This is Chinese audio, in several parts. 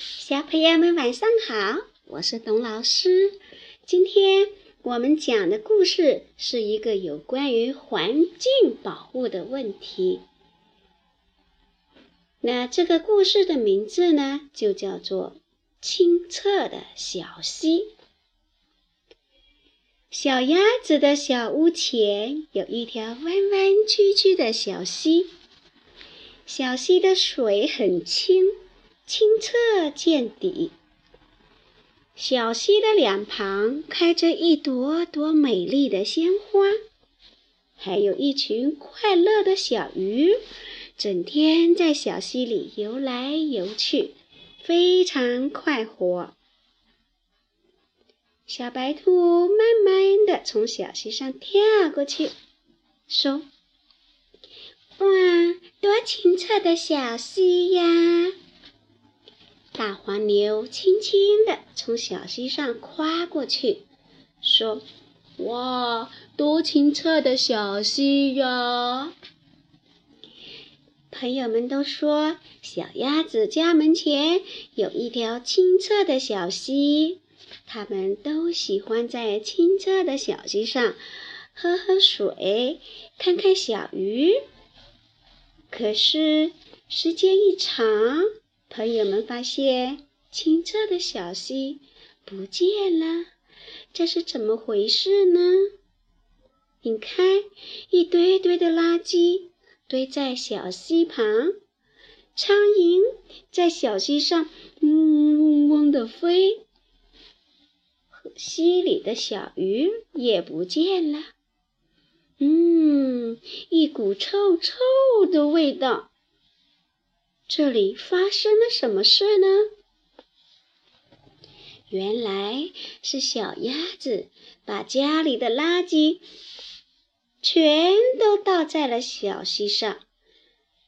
小朋友们晚上好，我是董老师。今天我们讲的故事是一个有关于环境保护的问题。那这个故事的名字呢，就叫做《清澈的小溪》。小鸭子的小屋前有一条弯弯曲曲的小溪，小溪的水很清。清澈见底，小溪的两旁开着一朵朵美丽的鲜花，还有一群快乐的小鱼，整天在小溪里游来游去，非常快活。小白兔慢慢的从小溪上跳过去，说：“哇，多清澈的小溪呀！”大黄牛轻轻地从小溪上跨过去，说：“哇，多清澈的小溪呀！”朋友们都说，小鸭子家门前有一条清澈的小溪，他们都喜欢在清澈的小溪上喝喝水，看看小鱼。可是时间一长，朋友们发现清澈的小溪不见了，这是怎么回事呢？你看，一堆堆的垃圾堆在小溪旁，苍蝇在小溪上嗡嗡嗡地飞，溪里的小鱼也不见了。嗯，一股臭臭的味道。这里发生了什么事呢？原来是小鸭子把家里的垃圾全都倒在了小溪上，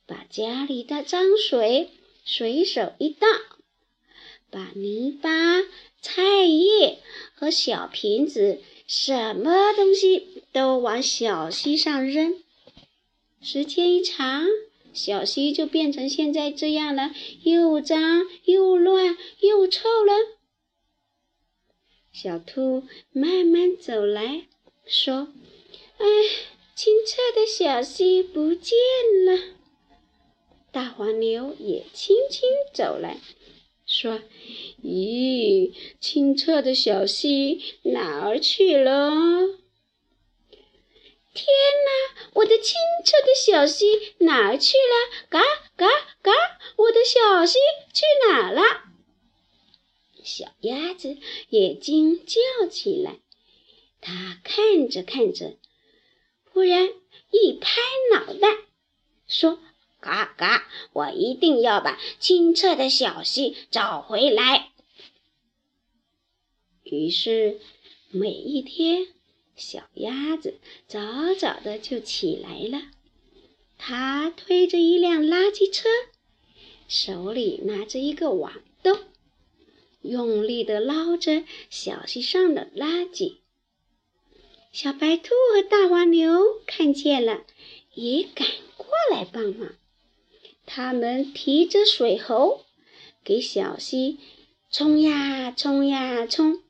把家里的脏水随手一倒，把泥巴、菜叶和小瓶子，什么东西都往小溪上扔。时间一长，小溪就变成现在这样了，又脏又乱又臭了。小兔慢慢走来说：“哎，清澈的小溪不见了。”大黄牛也轻轻走来说：“咦，清澈的小溪哪儿去了？”天哪！我的清澈的小溪哪儿去了？嘎嘎嘎！我的小溪去哪了？小鸭子也惊叫起来。它看着看着，忽然一拍脑袋，说：“嘎嘎！我一定要把清澈的小溪找回来。”于是每一天。小鸭子早早的就起来了，它推着一辆垃圾车，手里拿着一个网兜，用力的捞着小溪上的垃圾。小白兔和大黄牛看见了，也赶过来帮忙。他们提着水猴，给小溪冲呀冲呀冲。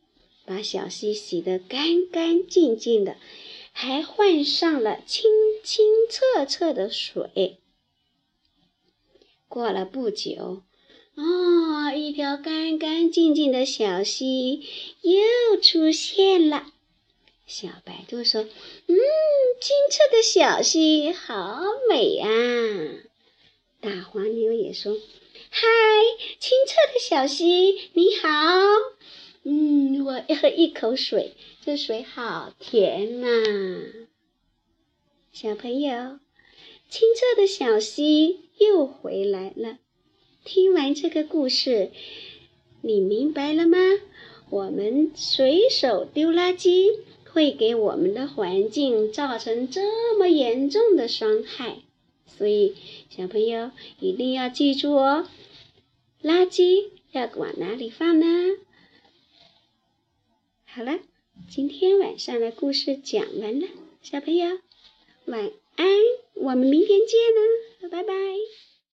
把小溪洗得干干净净的，还换上了清清澈澈的水。过了不久，哦，一条干干净净的小溪又出现了。小白兔说：“嗯，清澈的小溪好美啊！”大黄牛也说：“嗨，清澈的小溪，你好。”嗯，我要喝一口水，这水好甜呐！小朋友，清澈的小溪又回来了。听完这个故事，你明白了吗？我们随手丢垃圾，会给我们的环境造成这么严重的伤害。所以，小朋友一定要记住哦，垃圾要往哪里放呢？好了，今天晚上的故事讲完了，小朋友晚安，我们明天见了，拜拜。